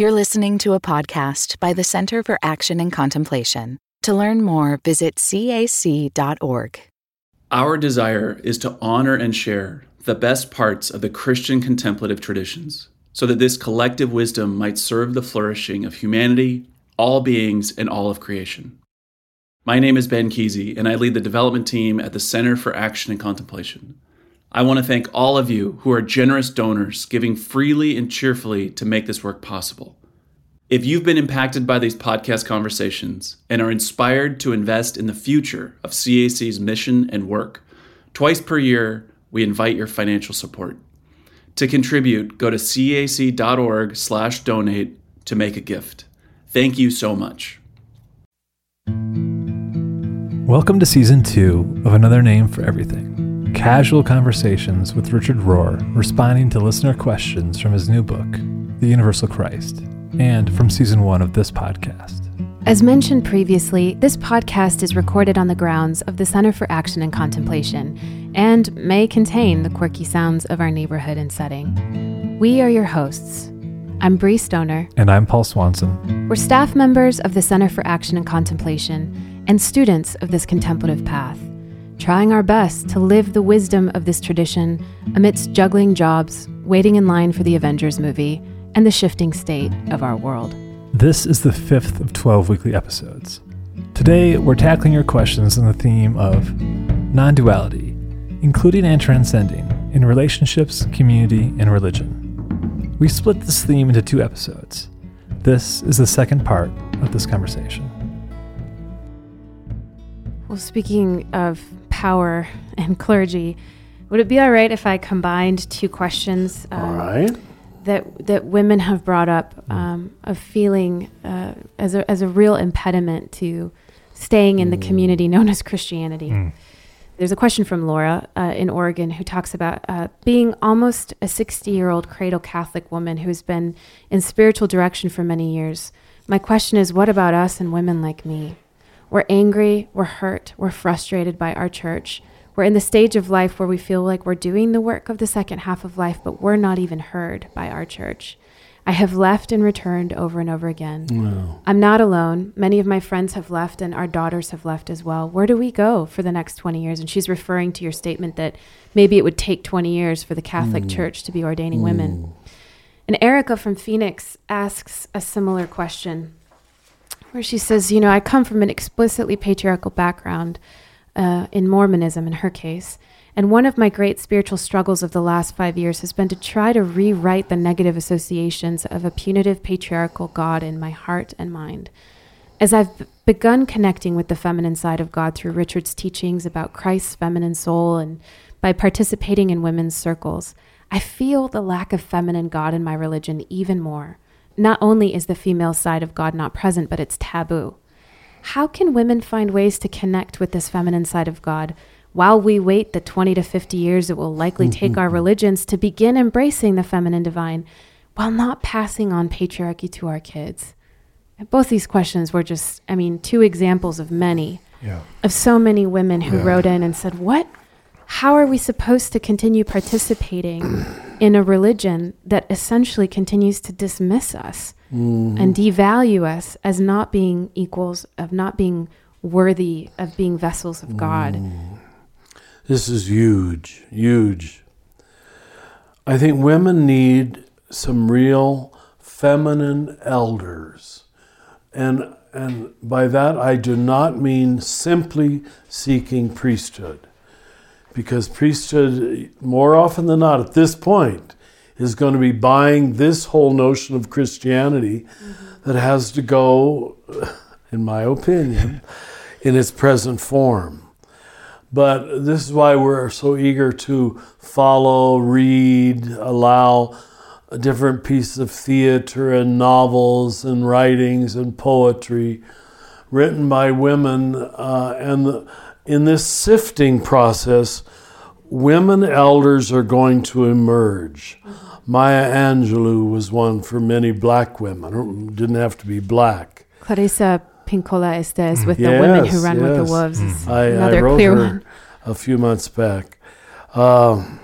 You're listening to a podcast by the Center for Action and Contemplation. To learn more, visit cac.org. Our desire is to honor and share the best parts of the Christian contemplative traditions so that this collective wisdom might serve the flourishing of humanity, all beings, and all of creation. My name is Ben Kesey, and I lead the development team at the Center for Action and Contemplation. I want to thank all of you who are generous donors, giving freely and cheerfully to make this work possible. If you've been impacted by these podcast conversations and are inspired to invest in the future of CAC's mission and work, twice per year we invite your financial support. To contribute, go to cac.org/donate to make a gift. Thank you so much. Welcome to season 2 of Another Name for Everything casual conversations with Richard Rohr, responding to listener questions from his new book, The Universal Christ, and from season one of this podcast. As mentioned previously, this podcast is recorded on the grounds of the Center for Action and Contemplation and may contain the quirky sounds of our neighborhood and setting. We are your hosts. I'm Bree Stoner. And I'm Paul Swanson. We're staff members of the Center for Action and Contemplation and students of this contemplative path trying our best to live the wisdom of this tradition amidst juggling jobs, waiting in line for the Avengers movie, and the shifting state of our world. This is the fifth of 12 weekly episodes. Today, we're tackling your questions on the theme of non duality, including and transcending, in relationships, community, and religion. We split this theme into two episodes. This is the second part of this conversation. Well, speaking of power and clergy. Would it be all right if I combined two questions? Um, all right. That that women have brought up mm. um, of feeling uh, as a as a real impediment to staying in the mm. community known as Christianity. Mm. There's a question from Laura uh, in Oregon who talks about uh, being almost a 60 year old cradle Catholic woman who's been in spiritual direction for many years. My question is, what about us and women like me? We're angry, we're hurt, we're frustrated by our church. We're in the stage of life where we feel like we're doing the work of the second half of life, but we're not even heard by our church. I have left and returned over and over again. Wow. I'm not alone. Many of my friends have left, and our daughters have left as well. Where do we go for the next 20 years? And she's referring to your statement that maybe it would take 20 years for the Catholic mm. Church to be ordaining mm. women. And Erica from Phoenix asks a similar question where she says, You know, I come from an explicitly patriarchal background uh, in Mormonism, in her case. And one of my great spiritual struggles of the last five years has been to try to rewrite the negative associations of a punitive patriarchal God in my heart and mind. As I've begun connecting with the feminine side of God through Richard's teachings about Christ's feminine soul and by participating in women's circles, I feel the lack of feminine God in my religion even more not only is the female side of God not present, but it's taboo. How can women find ways to connect with this feminine side of God while we wait the 20 to 50 years it will likely mm-hmm. take our religions to begin embracing the feminine divine while not passing on patriarchy to our kids? Both these questions were just, I mean, two examples of many, yeah. of so many women who yeah. wrote in and said, What how are we supposed to continue participating in a religion that essentially continues to dismiss us mm-hmm. and devalue us as not being equals, of not being worthy of being vessels of God? Mm. This is huge, huge. I think women need some real feminine elders. And and by that I do not mean simply seeking priesthood because priesthood, more often than not, at this point, is going to be buying this whole notion of Christianity mm-hmm. that has to go, in my opinion, in its present form. But this is why we're so eager to follow, read, allow a different pieces of theater and novels and writings and poetry written by women uh, and the, in this sifting process, women elders are going to emerge. Maya Angelou was one for many black women, didn't have to be black. Clarissa Pinkola Estes with yes, the women who run yes. with the wolves. Mm. I, another I wrote clear her one. a few months back. Um,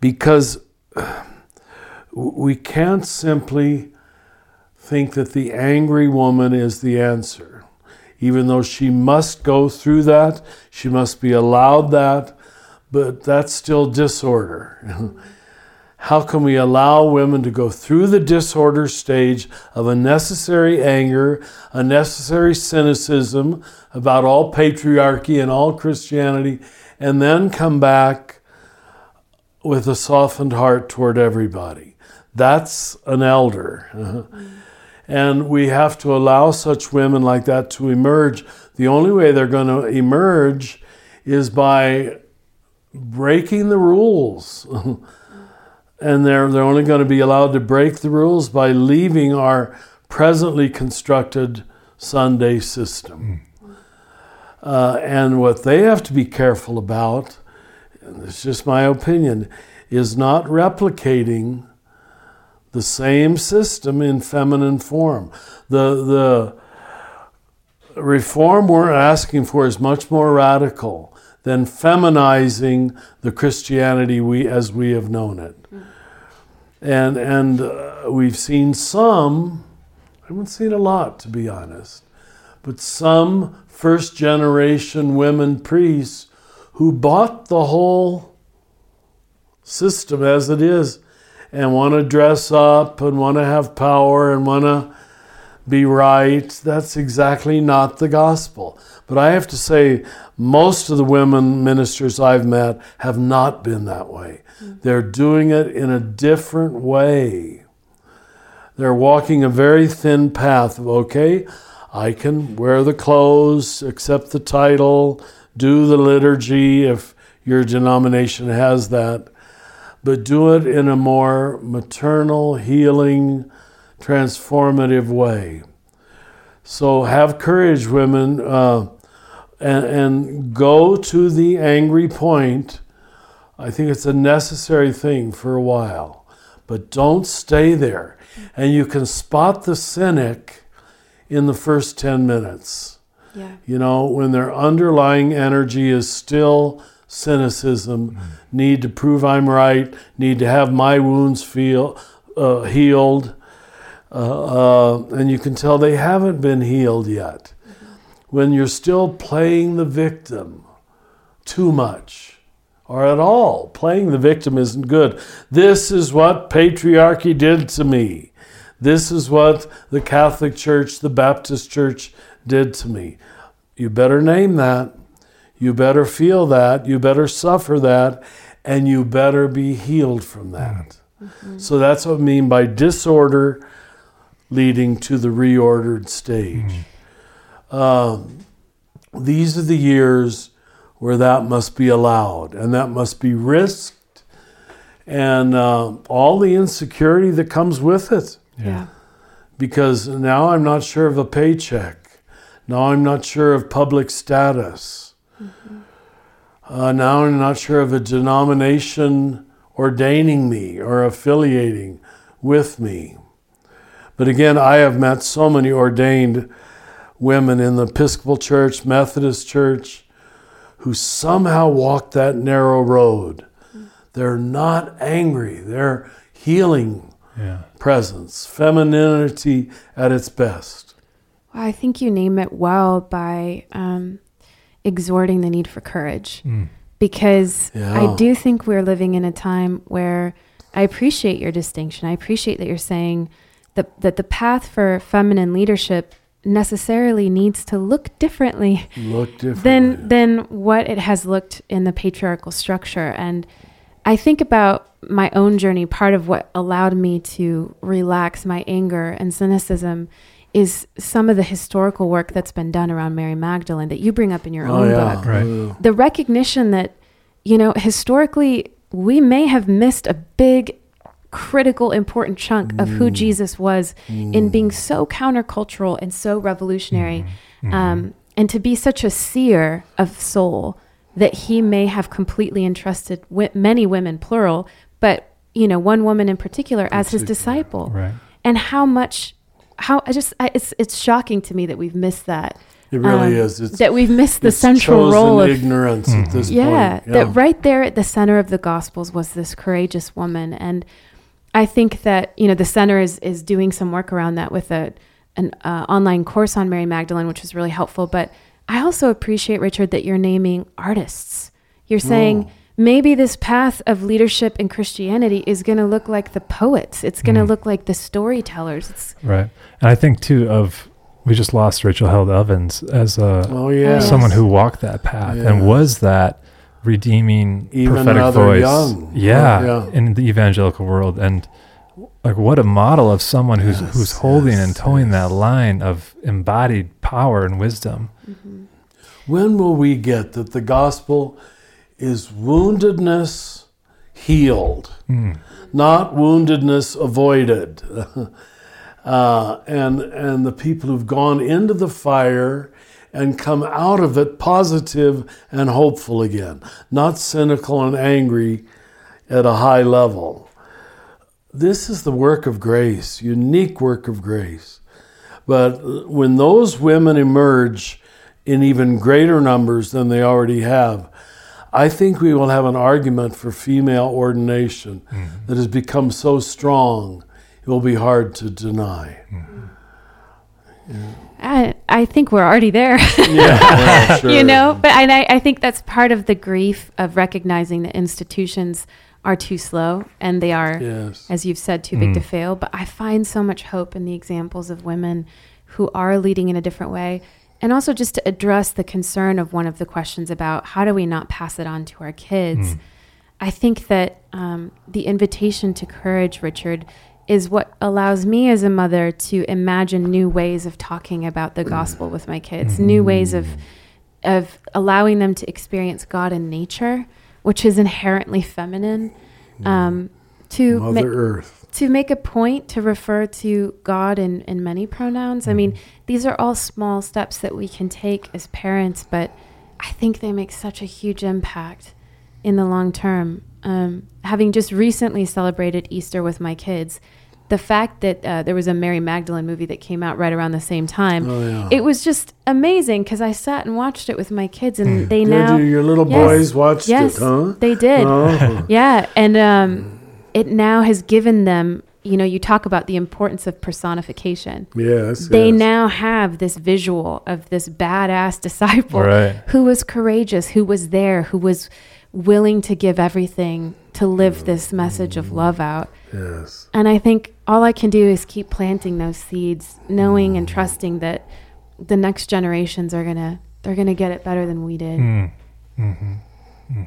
because we can't simply think that the angry woman is the answer. Even though she must go through that, she must be allowed that, but that's still disorder. How can we allow women to go through the disorder stage of unnecessary anger, unnecessary cynicism about all patriarchy and all Christianity, and then come back with a softened heart toward everybody? That's an elder. And we have to allow such women like that to emerge. The only way they're going to emerge is by breaking the rules. and they're, they're only going to be allowed to break the rules by leaving our presently constructed Sunday system. Uh, and what they have to be careful about, and it's just my opinion, is not replicating the same system in feminine form. The, the reform we're asking for is much more radical than feminizing the Christianity we, as we have known it. And, and uh, we've seen some, I haven't seen a lot to be honest, but some first generation women priests who bought the whole system as it is and want to dress up and want to have power and want to be right. That's exactly not the gospel. But I have to say, most of the women ministers I've met have not been that way. Mm. They're doing it in a different way. They're walking a very thin path of, okay, I can wear the clothes, accept the title, do the liturgy if your denomination has that but do it in a more maternal, healing, transformative way. So have courage, women, uh, and, and go to the angry point. I think it's a necessary thing for a while, but don't stay there. And you can spot the cynic in the first 10 minutes. Yeah. You know, when their underlying energy is still cynicism, mm. need to prove I'm right, need to have my wounds feel uh, healed, uh, uh, and you can tell they haven't been healed yet. Mm-hmm. When you're still playing the victim too much, or at all, playing the victim isn't good. This is what patriarchy did to me. This is what the Catholic Church, the Baptist Church did to me. You better name that. You better feel that, you better suffer that, and you better be healed from that. Mm-hmm. So that's what I mean by disorder leading to the reordered stage. Mm-hmm. Um, these are the years where that must be allowed and that must be risked and uh, all the insecurity that comes with it. Yeah. Because now I'm not sure of a paycheck. Now I'm not sure of public status. Mm-hmm. Uh, now I'm not sure of a denomination ordaining me or affiliating with me. But again, I have met so many ordained women in the Episcopal Church, Methodist Church, who somehow walk that narrow road. They're not angry, they're healing yeah. presence, femininity at its best. I think you name it well by um, exhorting the need for courage mm. because yeah. I do think we're living in a time where I appreciate your distinction. I appreciate that you're saying that, that the path for feminine leadership necessarily needs to look differently, look than than what it has looked in the patriarchal structure. And I think about my own journey. Part of what allowed me to relax my anger and cynicism is some of the historical work that's been done around Mary Magdalene that you bring up in your oh, own yeah. book. Right. The recognition that, you know, historically, we may have missed a big, critical, important chunk mm. of who mm. Jesus was mm. in being so countercultural and so revolutionary. Mm. Um, and to be such a seer of soul that he may have completely entrusted wi- many women, plural, but, you know, one woman in particular as his disciple. Right. And how much how I just I, it's it's shocking to me that we've missed that. It really um, is. It's, that we've missed the central role of ignorance mm-hmm. at this yeah, point. Yeah, that right there at the center of the Gospels was this courageous woman, and I think that you know the center is is doing some work around that with a an uh, online course on Mary Magdalene, which was really helpful. But I also appreciate Richard that you're naming artists. You're saying. Oh. Maybe this path of leadership in Christianity is going to look like the poets. It's going to Mm. look like the storytellers. It's Right. And I think too of we just lost Rachel Held Evans as a Oh yeah. yes. someone who walked that path Yeah. and was that redeeming Even prophetic voice. young. Yeah, Yeah. in the evangelical world and like what a model of someone who's Yes, who's holding yes, and toeing yes. that line of embodied power and wisdom. When will we get that the gospel is woundedness healed, not woundedness avoided? uh, and and the people who've gone into the fire and come out of it positive and hopeful again, not cynical and angry at a high level. This is the work of grace, unique work of grace. But when those women emerge in even greater numbers than they already have, I think we will have an argument for female ordination mm-hmm. that has become so strong, it will be hard to deny. Mm-hmm. I, I think we're already there. Yeah, sure. you know but and I, I think that's part of the grief of recognizing that institutions are too slow and they are Yes. as you've said too big to mm. fail but i find so much hope in the examples of women who are leading in a different way and also just to address the concern of one of the questions about how do we not pass it on to our kids i think that um, the invitation to courage richard is what allows me as a mother to imagine new ways of talking about the gospel with my kids new ways of of allowing them to experience God in nature, which is inherently feminine, um, to ma- Mother Earth. To make a point to refer to God in, in many pronouns. I mean, these are all small steps that we can take as parents, but I think they make such a huge impact in the long term. Um, having just recently celebrated Easter with my kids, the fact that uh, there was a Mary Magdalene movie that came out right around the same time, Oh, yeah. it was just amazing because I sat and watched it with my kids, and they Did now you, your little Yes. boys watched yes, it, huh? they did. Oh. Yeah, and um, it now has given them. You know, you talk about the importance of personification. Yes. They yes. now have this visual of this badass disciple Right. who was courageous, who was there, who was willing to give everything to live this message of love out. Yes. And I think all I can do is keep planting those seeds, knowing and trusting that the next generations are gonna they're gonna get it better than we did. Mm. hmm hmm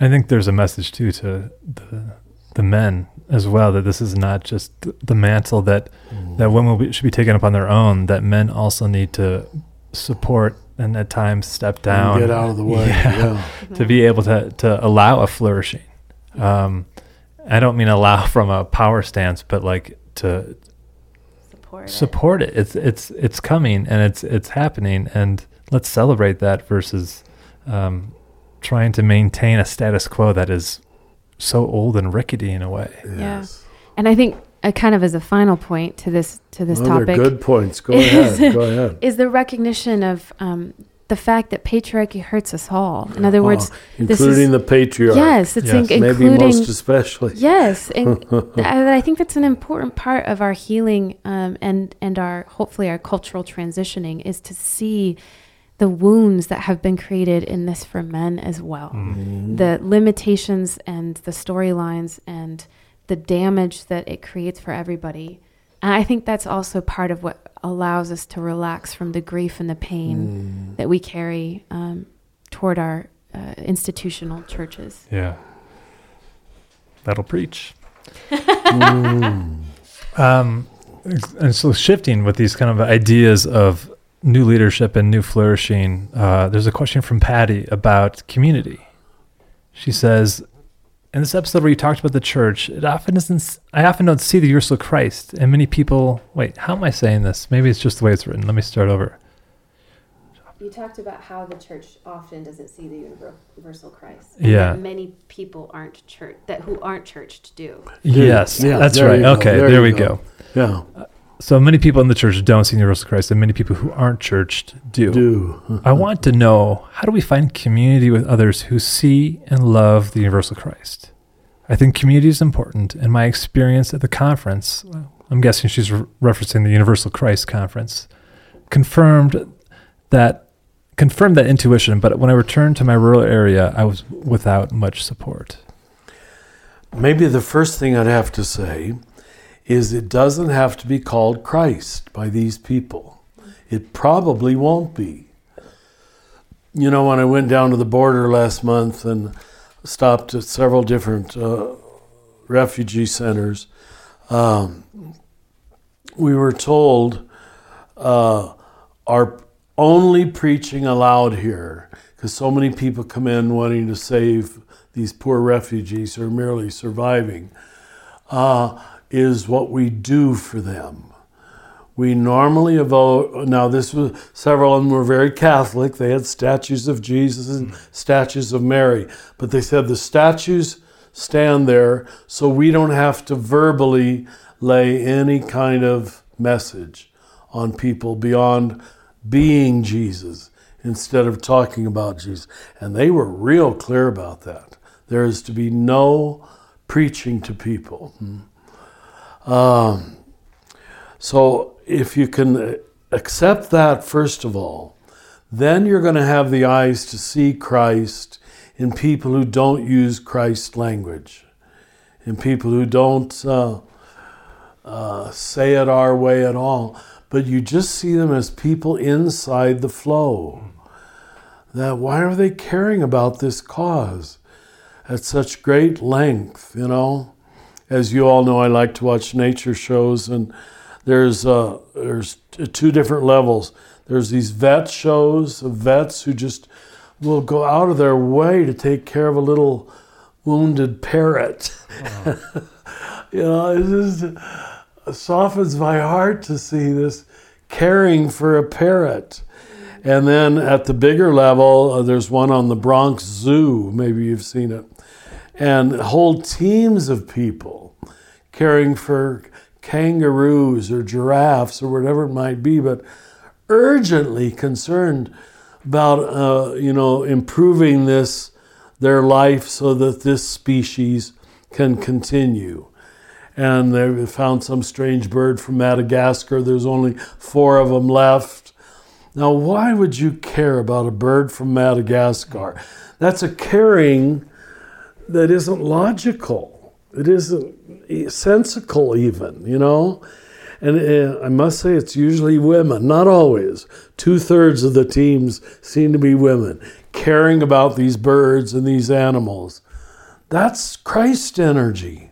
I think there's a message too to the the men as well that this is not just the mantle that that women be, should be taken up on their own. That men also need to support and at times step down, Get out of the way. Yeah. Yeah. to be able to to allow a flourishing. Um, I don't mean allow from a power stance, but like to Support. it. support it. It's it's it's coming and it's it's happening, and let's celebrate that versus um, trying to maintain a status quo that is so old and rickety in a way. Yes. And I think, uh, kind of as a final point to this to this Well, topic, good points. Go is- ahead. Go ahead. is the recognition of um, the fact that patriarchy hurts us all. In other words, Oh, this including is- the patriarch. yes, it's Yes. in- Maybe most especially. yes, and I, I think that's an important part of our healing um, and and our hopefully our cultural transitioning is to see the wounds that have been created in this for men as well. Mm-hmm. the limitations and the storylines and the damage that it creates for everybody. And I think that's also part of what allows us to relax from the grief and the pain Mm. that we carry um, toward our uh, institutional churches. Yeah, that'll preach. Mm. Um, and so shifting with these kind of ideas of new leadership and new flourishing, uh, there's a question from Patty about community. She says, in this episode where you talked about the church, it often isn't. I often don't see the universal Christ, and many people. Wait, how am I saying this? Maybe it's just the way it's written. Let me start over. You talked about how the church often doesn't see the universal Christ. and Yeah. that many people aren't church that who aren't churched do. Yes, Yeah, that's right. Okay, there there, we go. go. Yeah. So many people in the church don't see the universal Christ, and many people who aren't churched do. Do. I want to know how do we find community with others who see and love the universal Christ? I think community is important, and my experience at the conference, I'm guessing she's re- referencing the Universal Christ Conference, confirmed that confirmed that intuition. But when I returned to my rural area, I was without much support. Maybe the first thing I'd have to say is it doesn't have to be called Christ by these people. It probably won't be. You know, when I went down to the border last month and stopped at several different uh, refugee centers, um, we were told uh, our only preaching allowed here, because so many people come in wanting to save these poor refugees who are merely surviving, uh, is what we do for them. We normally evoke, now this was, several of them were very Catholic. They had statues of Jesus and statues of Mary. But they said the statues stand there so we don't have to verbally lay any kind of message on people beyond being Jesus instead of talking about Jesus. And they were real clear about that. There is to be no preaching to people. Hmm. Um, so if you can accept that, first of all, then you're going to have the eyes to see Christ in people who don't use Christ language, in people who don't uh, uh, say it our way at all, but you just see them as people inside the flow. That why are they caring about this cause at such great length? You know, as you all know, I like to watch nature shows, and there's uh, there's two different levels. There's these vet shows of vets who just will go out of their way to take care of a little wounded parrot. you know, it just softens my heart to see this caring for a parrot. And then at the bigger level, uh, there's one on the Bronx Zoo. Maybe you've seen it. And whole teams of people caring for kangaroos or giraffes or whatever it might be, but urgently concerned about uh, you know improving this their life so that this species can continue. And they found some strange bird from Madagascar. There's only four of them left. Now, why would you care about a bird from Madagascar? That's a caring that isn't logical. It isn't sensical, even, you know? And uh, I must say, it's usually women, not always. Two thirds of the teams seem to be women, caring about these birds and these animals. That's Christ energy.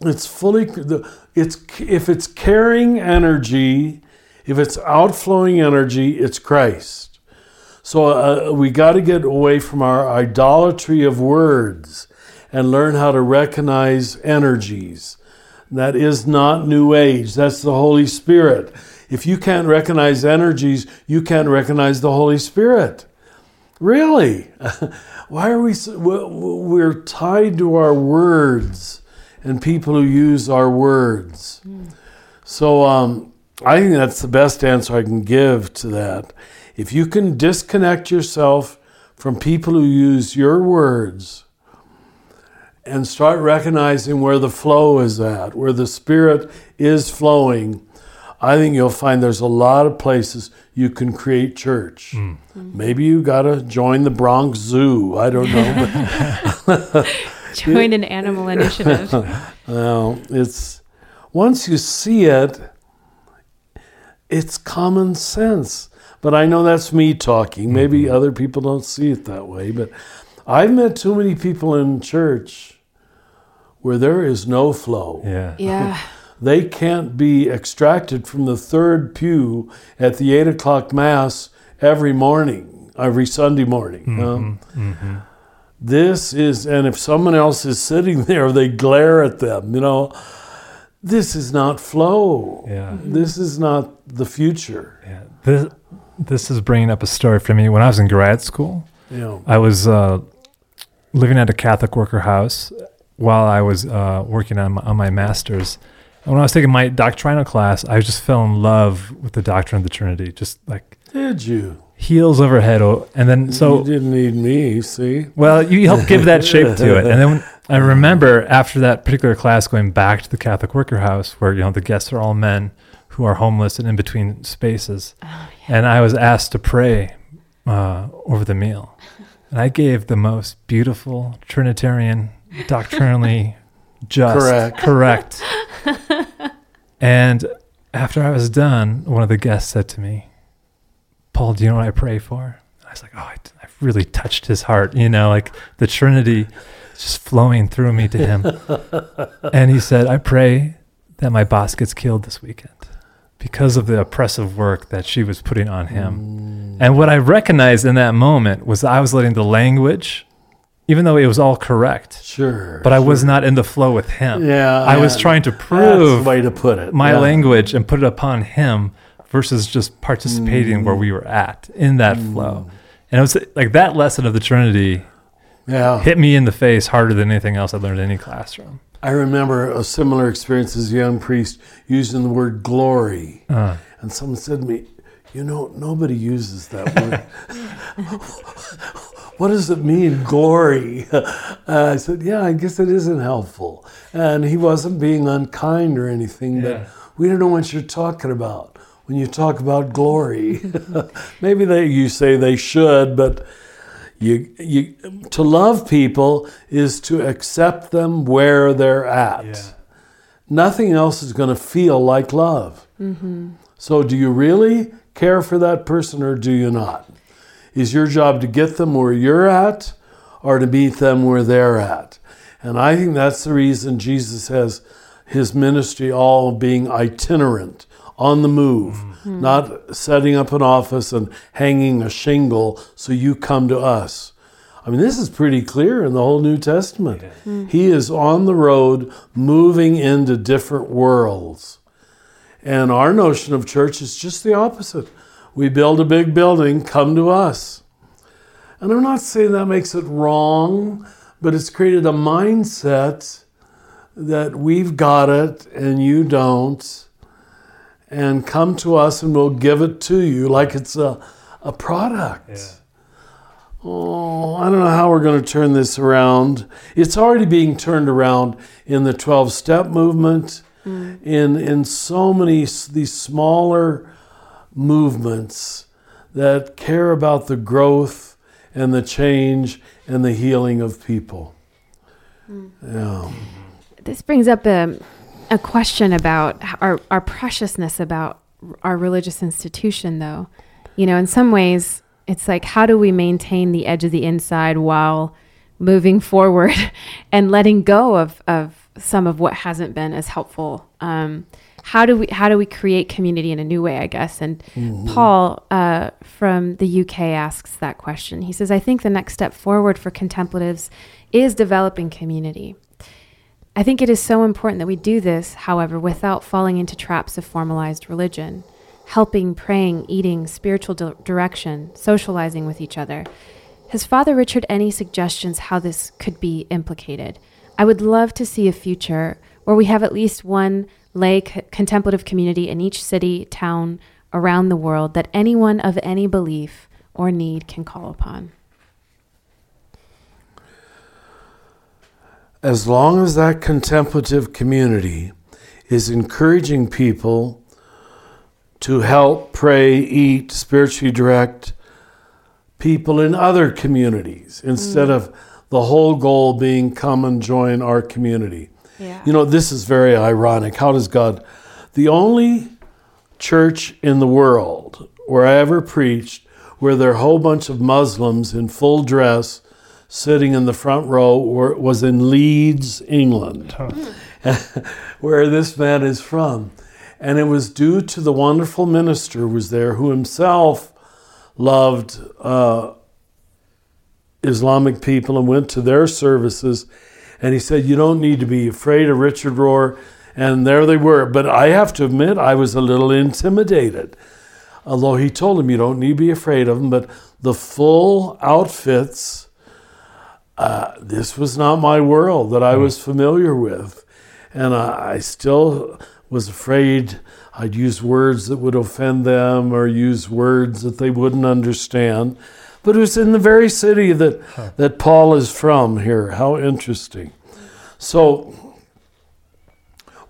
It's fully, it's, if it's caring energy, if it's outflowing energy, it's Christ. So uh, we got to get away from our idolatry of words and learn how to recognize energies. That is not New Age, that's the Holy Spirit. If you can't recognize energies, you can't recognize the Holy Spirit. Really? Why are we, we're tied to our words and people who use our words. So um, I think that's the best answer I can give to that. If you can disconnect yourself from people who use your words and start recognizing where the flow is at, where the Spirit is flowing, I think you'll find there's a lot of places you can create church. Mm. Maybe you got to join the Bronx Zoo. I don't know. Join an animal initiative. well, it's once you see it, it's common sense. But I know that's me talking. Maybe mm-hmm. other people don't see it that way. But I've met too many people in church where there is no flow. Yeah. Yeah. they can't be extracted from the third pew at the eight o'clock mass every morning, every Sunday morning. Mm-hmm. Mm-hmm this is, and if someone else is sitting there, they glare at them, you know. This is not flow. Yeah. This is not the future. Yeah. This, this is bringing up a story for me. When I was in grad school, yeah. I was uh, living at a Catholic worker house while I was uh, working on my, on my master's. And when I was taking my doctrinal class, I just fell in love with the doctrine of the Trinity. Just like, did you? heels over head, and then so you didn't need me. See, well, you helped give that shape to it, and then I remember after that particular class going back to the Catholic Worker House where, you know, the guests are all men who are homeless and in between spaces. Oh, And I was asked to pray uh, over the meal. And I gave the most beautiful Trinitarian, doctrinally just, Correct. correct. and after I was done, one of the guests said to me, Paul, do you know what I pray for? I was like, oh, I, I really touched his heart. You know, like the Trinity just flowing through me to him. and he said, I pray that my boss gets killed this weekend because of the oppressive work that she was putting on him. Mm. And what I recognized in that moment was I was letting the language, even though it was all correct, Sure. but I was not in the flow with him. Yeah, I was trying to prove way to put it. my Yeah. language and put it upon him versus just participating where mm. we were at in that mm. flow. And it was like that lesson of the Trinity Yeah. hit me in the face harder than anything else I learned in any classroom. I remember a similar experience as a young priest using the word glory. Uh, And someone said to me, You know, nobody uses that word. what does it mean, glory? Uh, I said, Yeah, I guess it isn't helpful. And he wasn't being unkind or anything, Yeah. but we don't know what you're talking about when you talk about glory. Maybe they, you say they should, but you, you, to love people is to accept them where they're at. Nothing else is going to feel like love. Mm-hmm. So, do you really care for that person or do you not? Is your job to get them where you're at or to meet them where they're at? And I think that's the reason Jesus has his ministry all being itinerant, on the move, not setting up an office and hanging a shingle so you come to us. I mean, this is pretty clear in the whole New Testament. Mm-hmm. He is on the road moving into different worlds. And our notion of church is just the opposite. We build a big building, come to us. And I'm not saying that makes it wrong, but it's created a mindset that we've got it and you don't. And come to us and we'll give it to you like it's a, a product. Oh, I don't know how we're going to turn this around. It's already being turned around in the 12 step movement, mm. in, in so many these smaller movements that care about the growth and the change and the healing of people. Mm. Yeah. This brings up a, a question about our, our preciousness about our religious institution, though. You know, in some ways, it's like, how do we maintain the edge of the inside while moving forward and letting go of, of some of what hasn't been as helpful? Um, how do we how do we create community in a new way? I guess. And Paul uh, from the UK asks that question. He says, "I think the next step forward for contemplatives is developing community." I think it is so important that we do this, however, without falling into traps of formalized religion, helping, praying, eating, spiritual di- direction, socializing with each other. Has Father Richard any suggestions how this could be implicated? I would love to see a future where we have at least one lay c- contemplative community in each city, town, around the world that anyone of any belief or need can call upon. As long as that contemplative community is encouraging people to help pray, eat, spiritually direct people in other communities instead mm. of the whole goal being come and join our community. Yeah. You know, this is very ironic. How does God, the only church in the world where I ever preached where there are a whole bunch of Muslims in full dress sitting in the front row were, was in Leeds, England, where this man is from. And it was due to the wonderful minister who was there who himself loved uh, Islamic people and went to their services. And he said, You don't need to be afraid of Richard Rohr. And there they were. But I have to admit, I was a little intimidated. Although he told him, You don't need to be afraid of them. But the full outfits, uh, this was not my world that I was familiar with. And I, I still was afraid I'd use words that would offend them or use words that they wouldn't understand. But it was in the very city that, that Paul is from here. How interesting. So,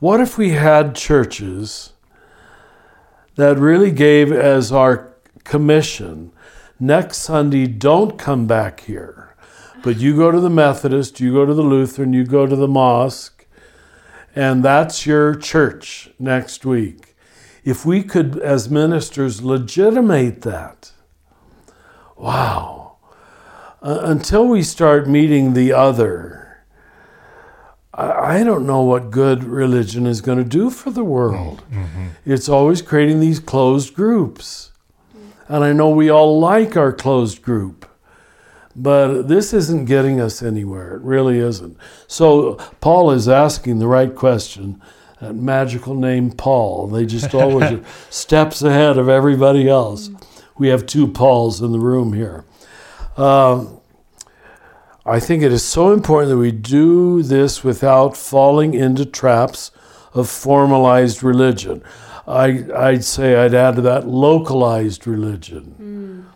what if we had churches that really gave as our commission next Sunday, don't come back here, but you go to the Methodist, you go to the Lutheran, you go to the mosque, and that's your church next week. If we could, as ministers, legitimate that, wow. Uh, until we start meeting the other, I, I don't know what good religion is going to do for the world. Mm-hmm. It's always creating these closed groups. And I know we all like our closed group, but this isn't getting us anywhere. It really isn't. So Paul is asking the right question. That magical name Paul. They just always steps ahead of everybody else. We have two Pauls in the room here. Um, I think it is so important that we do this without falling into traps of formalized religion. I, I'd say I'd add to that localized religion. Mm.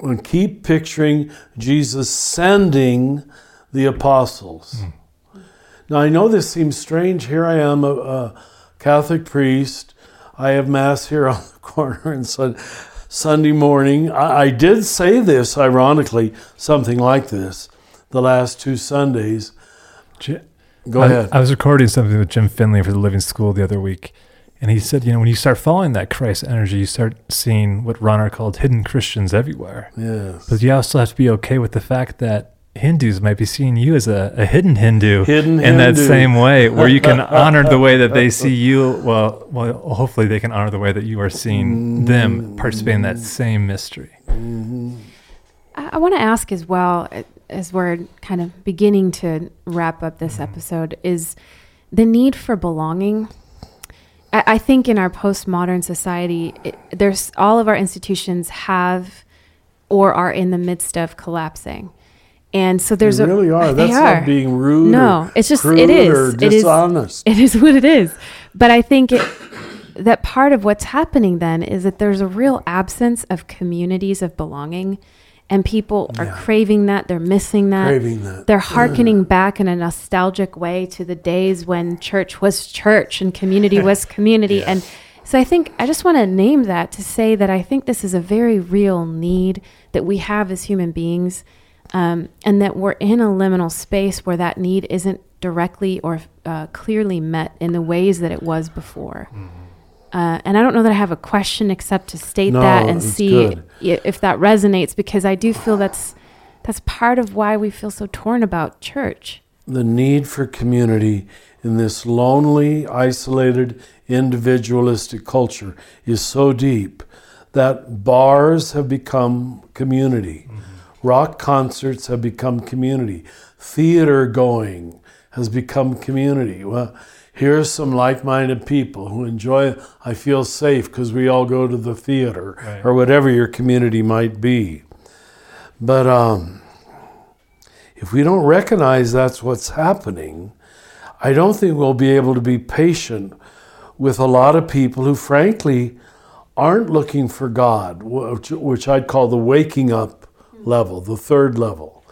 And keep picturing Jesus sending the apostles. Mm. Now, I know this seems strange. Here I am, a, a, Catholic priest. I have Mass here on the corner and Sunday morning. I, I did say this, ironically, something like this, the last two Sundays. Go I, ahead. I was recording something with Jim Finley for the Living School the other week, and he said, you know, when you start following that Christ energy, you start seeing what Rahner called hidden Christians everywhere. Yes. But you also have to be okay with the fact that Hindus might be seeing you as a, a hidden Hindu hidden in Hindu. that same way, where you can honor the way that they see you. Well, well, hopefully they can honor the way that you are seeing them participate in that same mystery. Mm-hmm. I, I want to ask as well, as we're kind of beginning to wrap up this episode, is the need for belonging I, think in our postmodern society, it, there's all of our institutions have or are in the midst of collapsing. And so there's a they really a, are. That's are. not being rude. No, it's just it is. It is. It is what it is. But I think it, that part of what's happening then is that there's a real absence of communities of belonging and people are craving that they're missing that. Craving that. They're hearkening back in a nostalgic way to the days when church was church and community was community. Yes. and so i think i just want to name that to say that i think this is a very real need that we have as human beings um, and that we're in a liminal space where that need isn't directly or uh, clearly met in the ways that it was before. Mm-hmm. Uh, and I don't know that I have a question except to state no, that and see good. if that resonates because I do feel that's that's part of why we feel so torn about church. The need for community in this lonely, isolated, individualistic culture is so deep that bars have become community. Mm-hmm. Rock concerts have become community. Theater going has become community. Well, here's some like-minded people who enjoy i feel safe because we all go to the theater right. or whatever your community might be. But um, if we don't recognize that's what's happening i don't think we'll be able to be patient with a lot of people who frankly aren't looking for god which, which i'd call the waking up level the third level.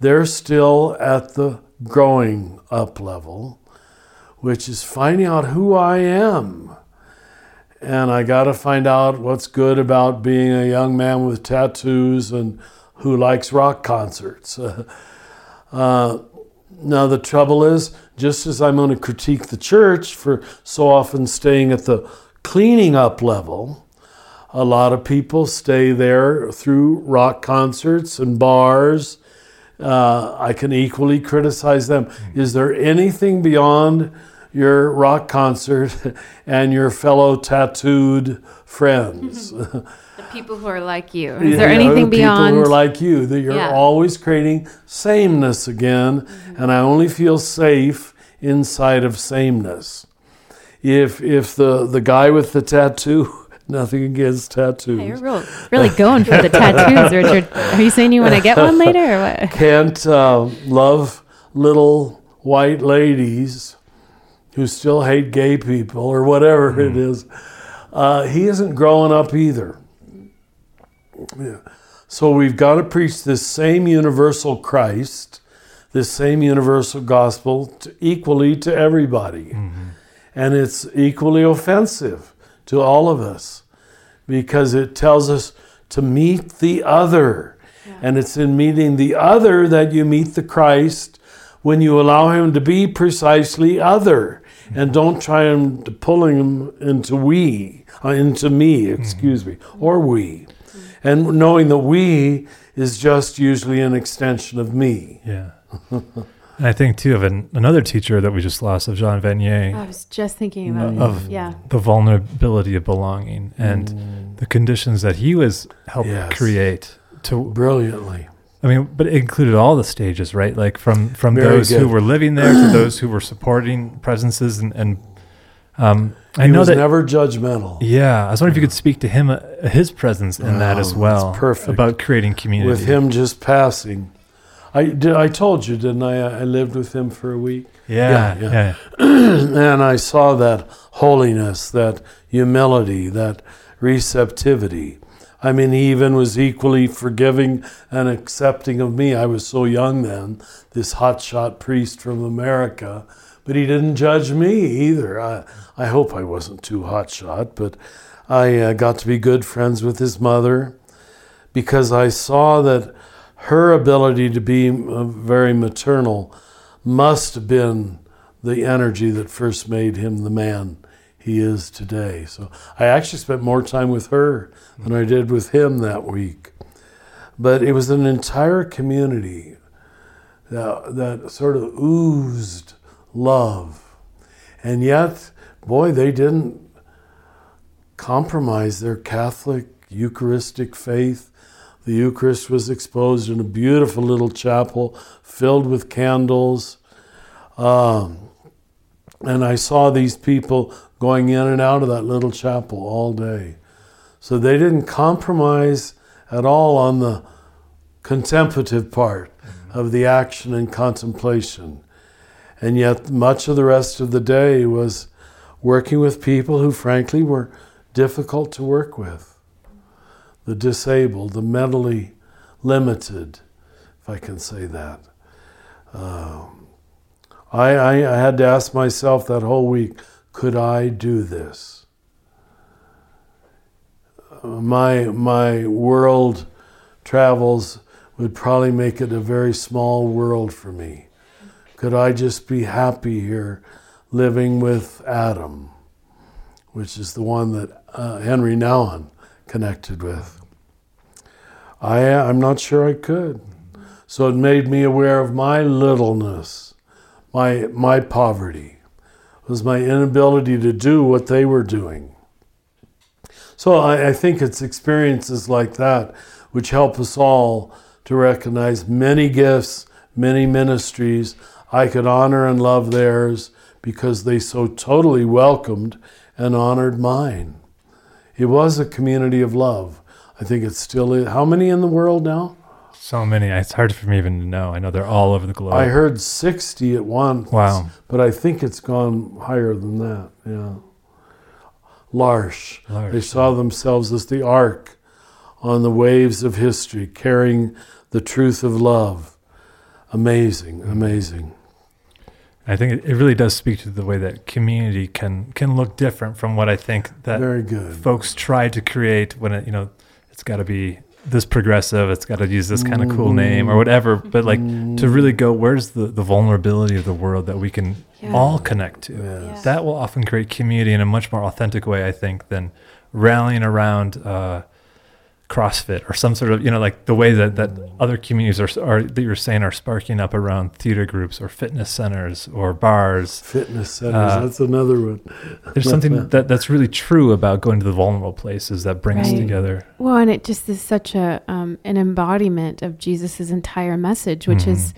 They're still at the growing up level which is finding out who I am. And I got to find out what's good about being a young man with tattoos and who likes rock concerts. Uh, now, the trouble is, just as I'm going to critique the church for so often staying at the cleaning up level, a lot of people stay there through rock concerts and bars. Uh, I can equally criticize them. Is there anything beyond your rock concert and your fellow tattooed friends. the people who are like you. Is there anything the beyond? People who are like you, that you're yeah. always creating sameness again, mm-hmm. and I only feel safe inside of sameness. If if the the guy with the tattoo. Nothing against tattoos. Hey, you're real, really going for the tattoos, Richard. Are you saying you want to get one later, or what? Can't uh, love little white ladies who still hate gay people or whatever mm. it is, uh, he isn't growing up either. Yeah. So we've got to preach this same universal Christ this same universal gospel to, equally to everybody. Mm-hmm. And it's equally offensive to all of us because it tells us to meet the other. And it's in meeting the other that you meet the Christ when you allow him to be precisely other and don't try and to pulling him into we, uh, into me, excuse me, or we. And knowing that we is just usually an extension of me. Yeah. and I think too of an, another teacher that we just lost of Jean Vanier I was just thinking about of. Yeah. the vulnerability of belonging and the conditions that he was helping Yes. create to Brilliantly. I mean, but it included all the stages, right? Like from from Very those who were living there to those who were supporting presences, and, and um, I He know was that. never judgmental. yeah, I was wondering if you could speak to him, uh, his presence in that Oh, as that's well, perfect. about creating community. With him just passing. I, did, I told you, didn't I? I lived with him for a week. yeah, Yeah, yeah, yeah. and I saw that holiness, that humility, that receptivity. I mean, he even was equally forgiving and accepting of me. I was so young then, this hotshot priest from America, but he didn't judge me either. I, I hope I wasn't too hotshot, but I uh, got to be good friends with his mother because I saw that her ability to be uh, very maternal must have been the energy that first made him the man he is today. So I actually spent more time with her than I did with him that week. But it was an entire community that, that sort of oozed love. And yet, boy, they didn't compromise their Catholic Eucharistic faith. The Eucharist was exposed in a beautiful little chapel filled with candles. Um, and I saw these people going in and out of that little chapel all day. So they didn't compromise at all on the contemplative part of the action and contemplation. And yet, much of the rest of the day was working with people who, frankly, were difficult to work with the disabled, the mentally limited, if I can say that. Um, I, I, I had to ask myself that whole week could I do this? My, my world travels would probably make it a very small world for me. Could I just be happy here living with Adam, which is the one that uh, Henri Nouwen connected with? I, I'm not sure I could. So it made me aware of my littleness, my, my poverty, was my inability to do what they were doing. So I, I think it's experiences like that which help us all to recognize many gifts, many ministries. I could honor and love theirs because they so totally welcomed and honored mine. It was a community of love. I think it still. How many in the world now? So many. It's hard for me even to know. I know they're all over the globe. I heard 60 at once. Wow. But I think it's gone higher than that. Yeah. L'Arche. L'Arche, They saw themselves as the ark on the waves of history, carrying the truth of love. Amazing, amazing. I think it, it really does speak to the way that community can can look different from what I think that Very good. folks try to create when it you know it's got to be this progressive it's got to use this kind of cool name or whatever but like to really go where's the, the vulnerability of the world that we can Yeah. all connect to Yes. that will often create community in a much more authentic way i think than rallying around uh, CrossFit or some sort of you know like the way that, that other communities are, are that you're saying are sparking up around theater groups or fitness centers or bars. Fitness centers, Uh, that's another one. There's something that, that's really true about going to the vulnerable places that brings Right. together. Well, and it just is such a um, an embodiment of Jesus's entire message, which is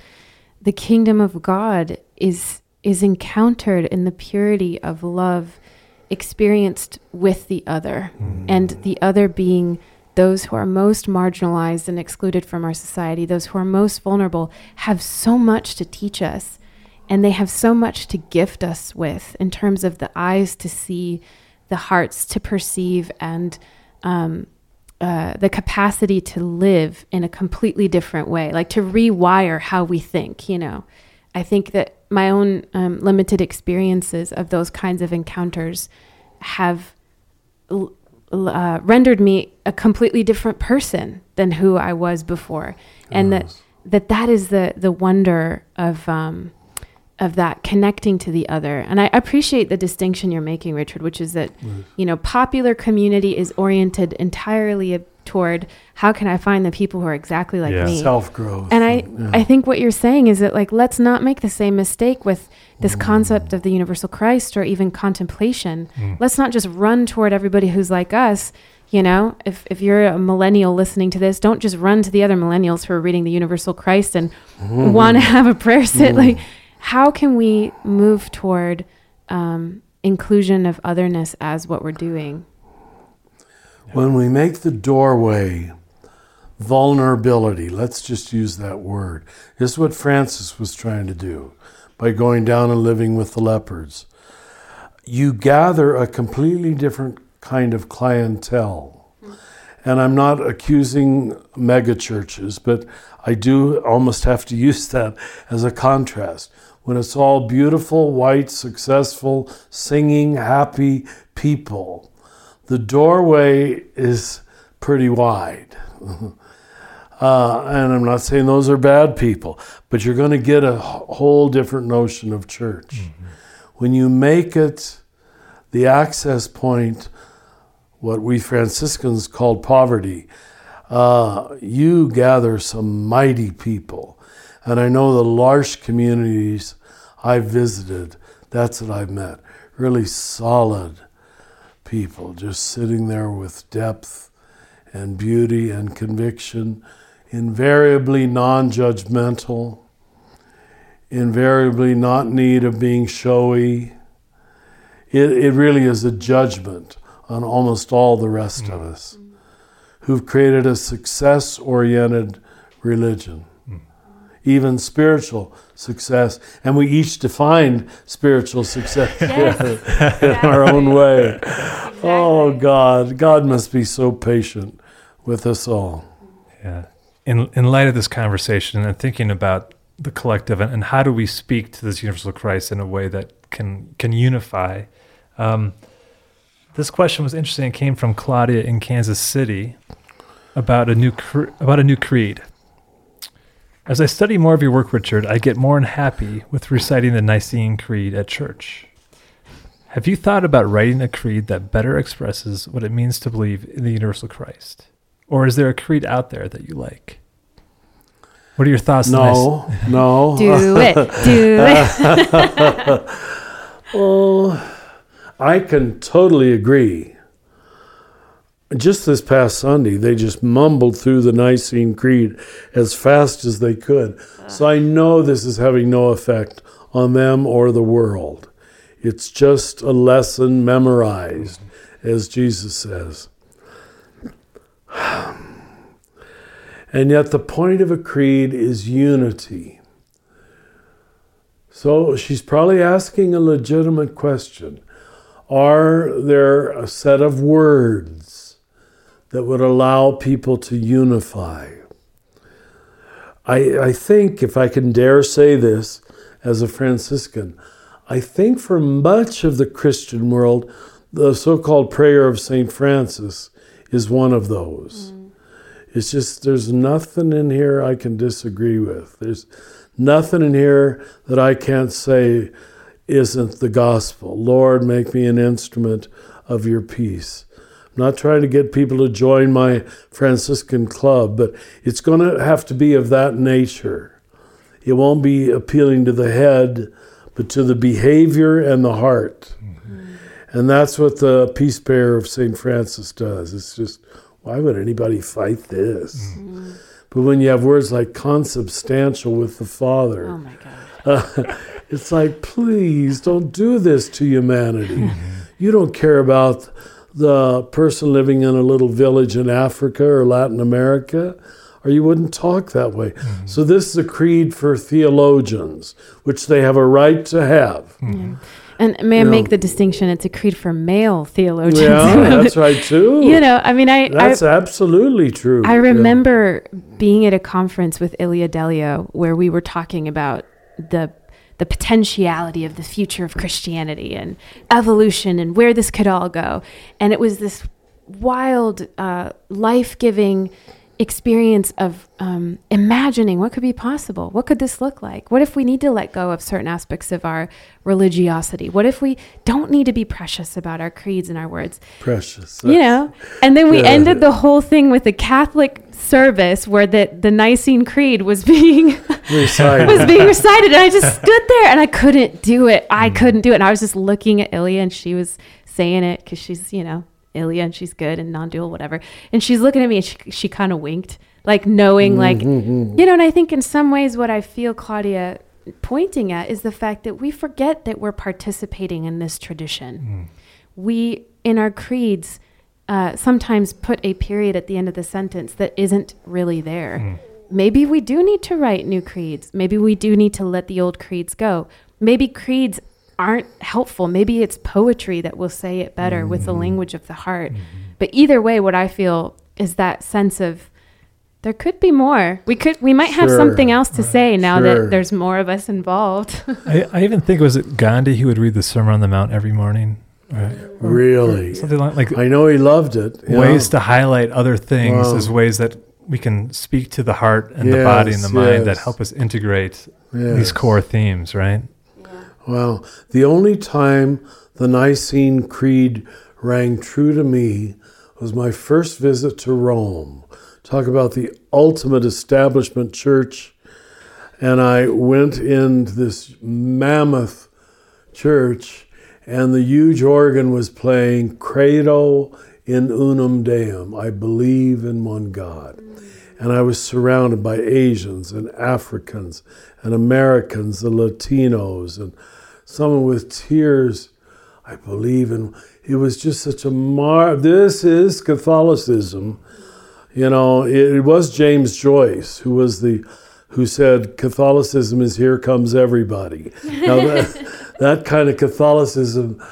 the kingdom of God is is encountered in the purity of love experienced with the other, and the other being those who are most marginalized and excluded from our society, those who are most vulnerable, have so much to teach us, and they have so much to gift us with in terms of the eyes to see, the hearts to perceive, and um, uh, the capacity to live in a completely different way, like to rewire how we think. You know, I think that my own um, limited experiences of those kinds of encounters have uh, rendered me a completely different person than who I was before, and that that that is the the wonder of um, of that connecting to the other. And I appreciate the distinction you're making, Richard, which is that, you know, popular community is oriented entirely toward how can I find the people who are exactly like yeah. me. Self growth. And I, yeah. I think what you're saying is that like let's not make the same mistake with this mm. concept of the universal Christ or even contemplation. Mm. Let's not just run toward everybody who's like us. You know, if, if you're a millennial listening to this, don't just run to the other millennials who are reading the Universal Christ and mm. want to have a prayer sit. Mm. Like how can we move toward um, inclusion of otherness as what we're doing? When we make the doorway vulnerability, let's just use that word. This is what Francis was trying to do by going down and living with the lepers. You gather a completely different kind of clientele. And I'm not accusing megachurches, but I do almost have to use that as a contrast when it's all beautiful, white, successful, singing, happy people, the doorway is pretty wide. Uh, and I'm not saying those are bad people, but you're going to get a whole different notion of church. Mm-hmm. When you make it the access point, what we Franciscans called poverty, uh, you gather some mighty people and I know the large communities I've visited, that's what I've met. Really solid people just sitting there with depth and beauty and conviction, invariably non judgmental, invariably not need of being showy. It, it really is a judgment on almost all the rest mm. of us who've created a success oriented religion even spiritual success. And we each define spiritual success yes. in our own way. Exactly. Oh, God. God must be so patient with us all. Yeah. In, in light of this conversation and thinking about the collective and, and how do we speak to this universal Christ in a way that can, can unify, um, this question was interesting. It came from Claudia in Kansas City about a new cre- about a new creed. As I study more of your work, Richard, I get more unhappy with reciting the Nicene Creed at church. Have you thought about writing a creed that better expresses what it means to believe in the universal Christ? Or is there a creed out there that you like? What are your thoughts? No, no. Do it. Do it. oh, I can totally agree just this past Sunday, they just mumbled through the Nicene Creed as fast as they could. So I know this is having no effect on them or the world. It's just a lesson memorized, as Jesus says. And yet, the point of a creed is unity. So she's probably asking a legitimate question Are there a set of words? That would allow people to unify. I, I think, if I can dare say this as a Franciscan, I think for much of the Christian world, the so called prayer of St. Francis is one of those. Mm. It's just, there's nothing in here I can disagree with. There's nothing in here that I can't say isn't the gospel. Lord, make me an instrument of your peace. Not trying to get people to join my Franciscan club, but it's going to have to be of that nature. It won't be appealing to the head, but to the behavior and the heart. Mm-hmm. And that's what the peace prayer of St. Francis does. It's just, why would anybody fight this? Mm-hmm. But when you have words like consubstantial with the Father, oh my God. Uh, it's like, please don't do this to humanity. Mm-hmm. You don't care about the person living in a little village in Africa or Latin America, or you wouldn't talk that way. Mm-hmm. So, this is a creed for theologians, which they have a right to have. Mm-hmm. And may I You make know. the distinction? It's a creed for male theologians. Yeah, that's right too. you know, I mean, I, that's I, absolutely true. I Yeah. remember being at a conference with Ilia Delio where we were talking about the the potentiality of the future of Christianity and evolution and where this could all go. And it was this wild, uh, life giving experience of um, imagining what could be possible. What could this look like? What if we need to let go of certain aspects of our religiosity? What if we don't need to be precious about our creeds and our words? precious. you know and then we Yeah. ended the whole thing with a catholic service where the, the nicene creed was being Recited. was being recited and i just stood there and i couldn't do it i couldn't do it and i was just looking at ilia and she was saying it because she's you know ilia and she's good and non-dual whatever and she's looking at me and she, she kind of winked like knowing mm-hmm, like mm-hmm. you know and i think in some ways what i feel claudia pointing at is the fact that we forget that we're participating in this tradition mm. we in our creeds uh, sometimes put a period at the end of the sentence that isn't really there. Mm. Maybe we do need to write new creeds. Maybe we do need to let the old creeds go. Maybe creeds aren't helpful. Maybe it's poetry that will say it better with the mm. language of the heart. Mm-hmm. But either way, what I feel is that sense of there could be more. We could we might have something else to say now Sure. that there's more of us involved. I, I even think it was it Gandhi who would read the Sermon on the Mount every morning. Uh, right? Really? Something like, like I know he loved it. yeah. ways to highlight other things Wow. as ways that we can speak to the heart and the body and the Yes, mind that help us integrate Yes. these core themes, right? Well, the only time the Nicene Creed rang true to me was my first visit to Rome. Talk about the ultimate establishment church. And I went into this mammoth church, and the huge organ was playing Credo in Unum Deum. I believe in one God. And I was surrounded by Asians and Africans and Americans, the Latinos, and someone with tears. I believe in. It was just such a mar. This is Catholicism. You know, it, it was James Joyce who was the who said Catholicism is here comes everybody. Now that, that kind of Catholicism,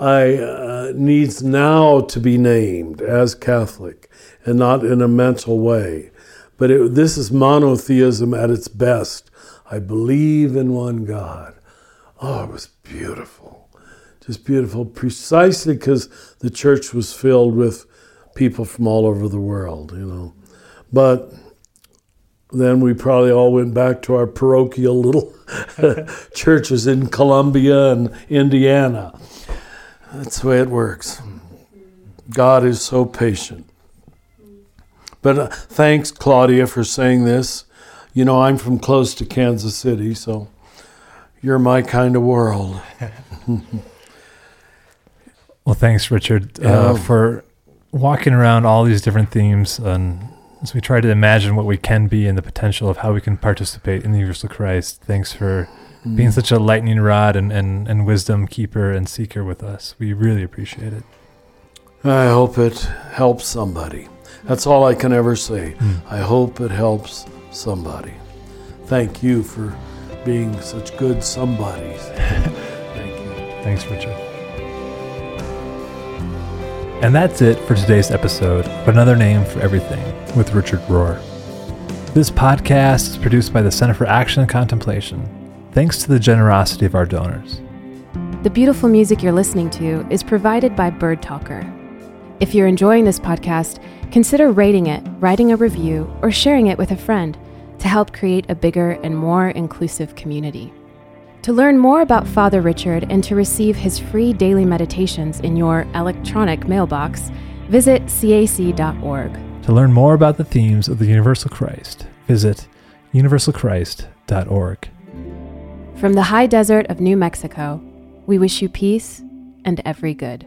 I uh, needs now to be named as Catholic, and not in a mental way. But it, this is monotheism at its best. I believe in one God. Oh, it was beautiful. Just beautiful, precisely because the church was filled with people from all over the world, you know. But then we probably all went back to our parochial little churches in Columbia and Indiana. That's the way it works. God is so patient. But uh, thanks, Claudia, for saying this. You know, I'm from close to Kansas City, so you're my kind of world. Well, thanks, Richard, Yeah. uh, for walking around all these different themes and as we try to imagine what we can be and the potential of how we can participate in the universal Christ. Thanks for being Mm. such a lightning rod and, and, and wisdom keeper and seeker with us. We really appreciate it. I hope it helps somebody. That's all I can ever say. Mm. I hope it helps somebody. Thank you for being such good somebodies. Thank you. Thanks, Richard. And that's it for today's episode of Another Name for Everything with Richard Rohr. This podcast is produced by the Center for Action and Contemplation, thanks to the generosity of our donors. The beautiful music you're listening to is provided by Birdtalker. If you're enjoying this podcast, consider rating it, writing a review, or sharing it with a friend to help create a bigger and more inclusive community. To learn more about Father Richard and to receive his free daily meditations in your electronic mailbox, visit cac.org. To learn more about the themes of the Universal Christ, visit universalchrist.org. From the high desert of New Mexico, we wish you peace and every good.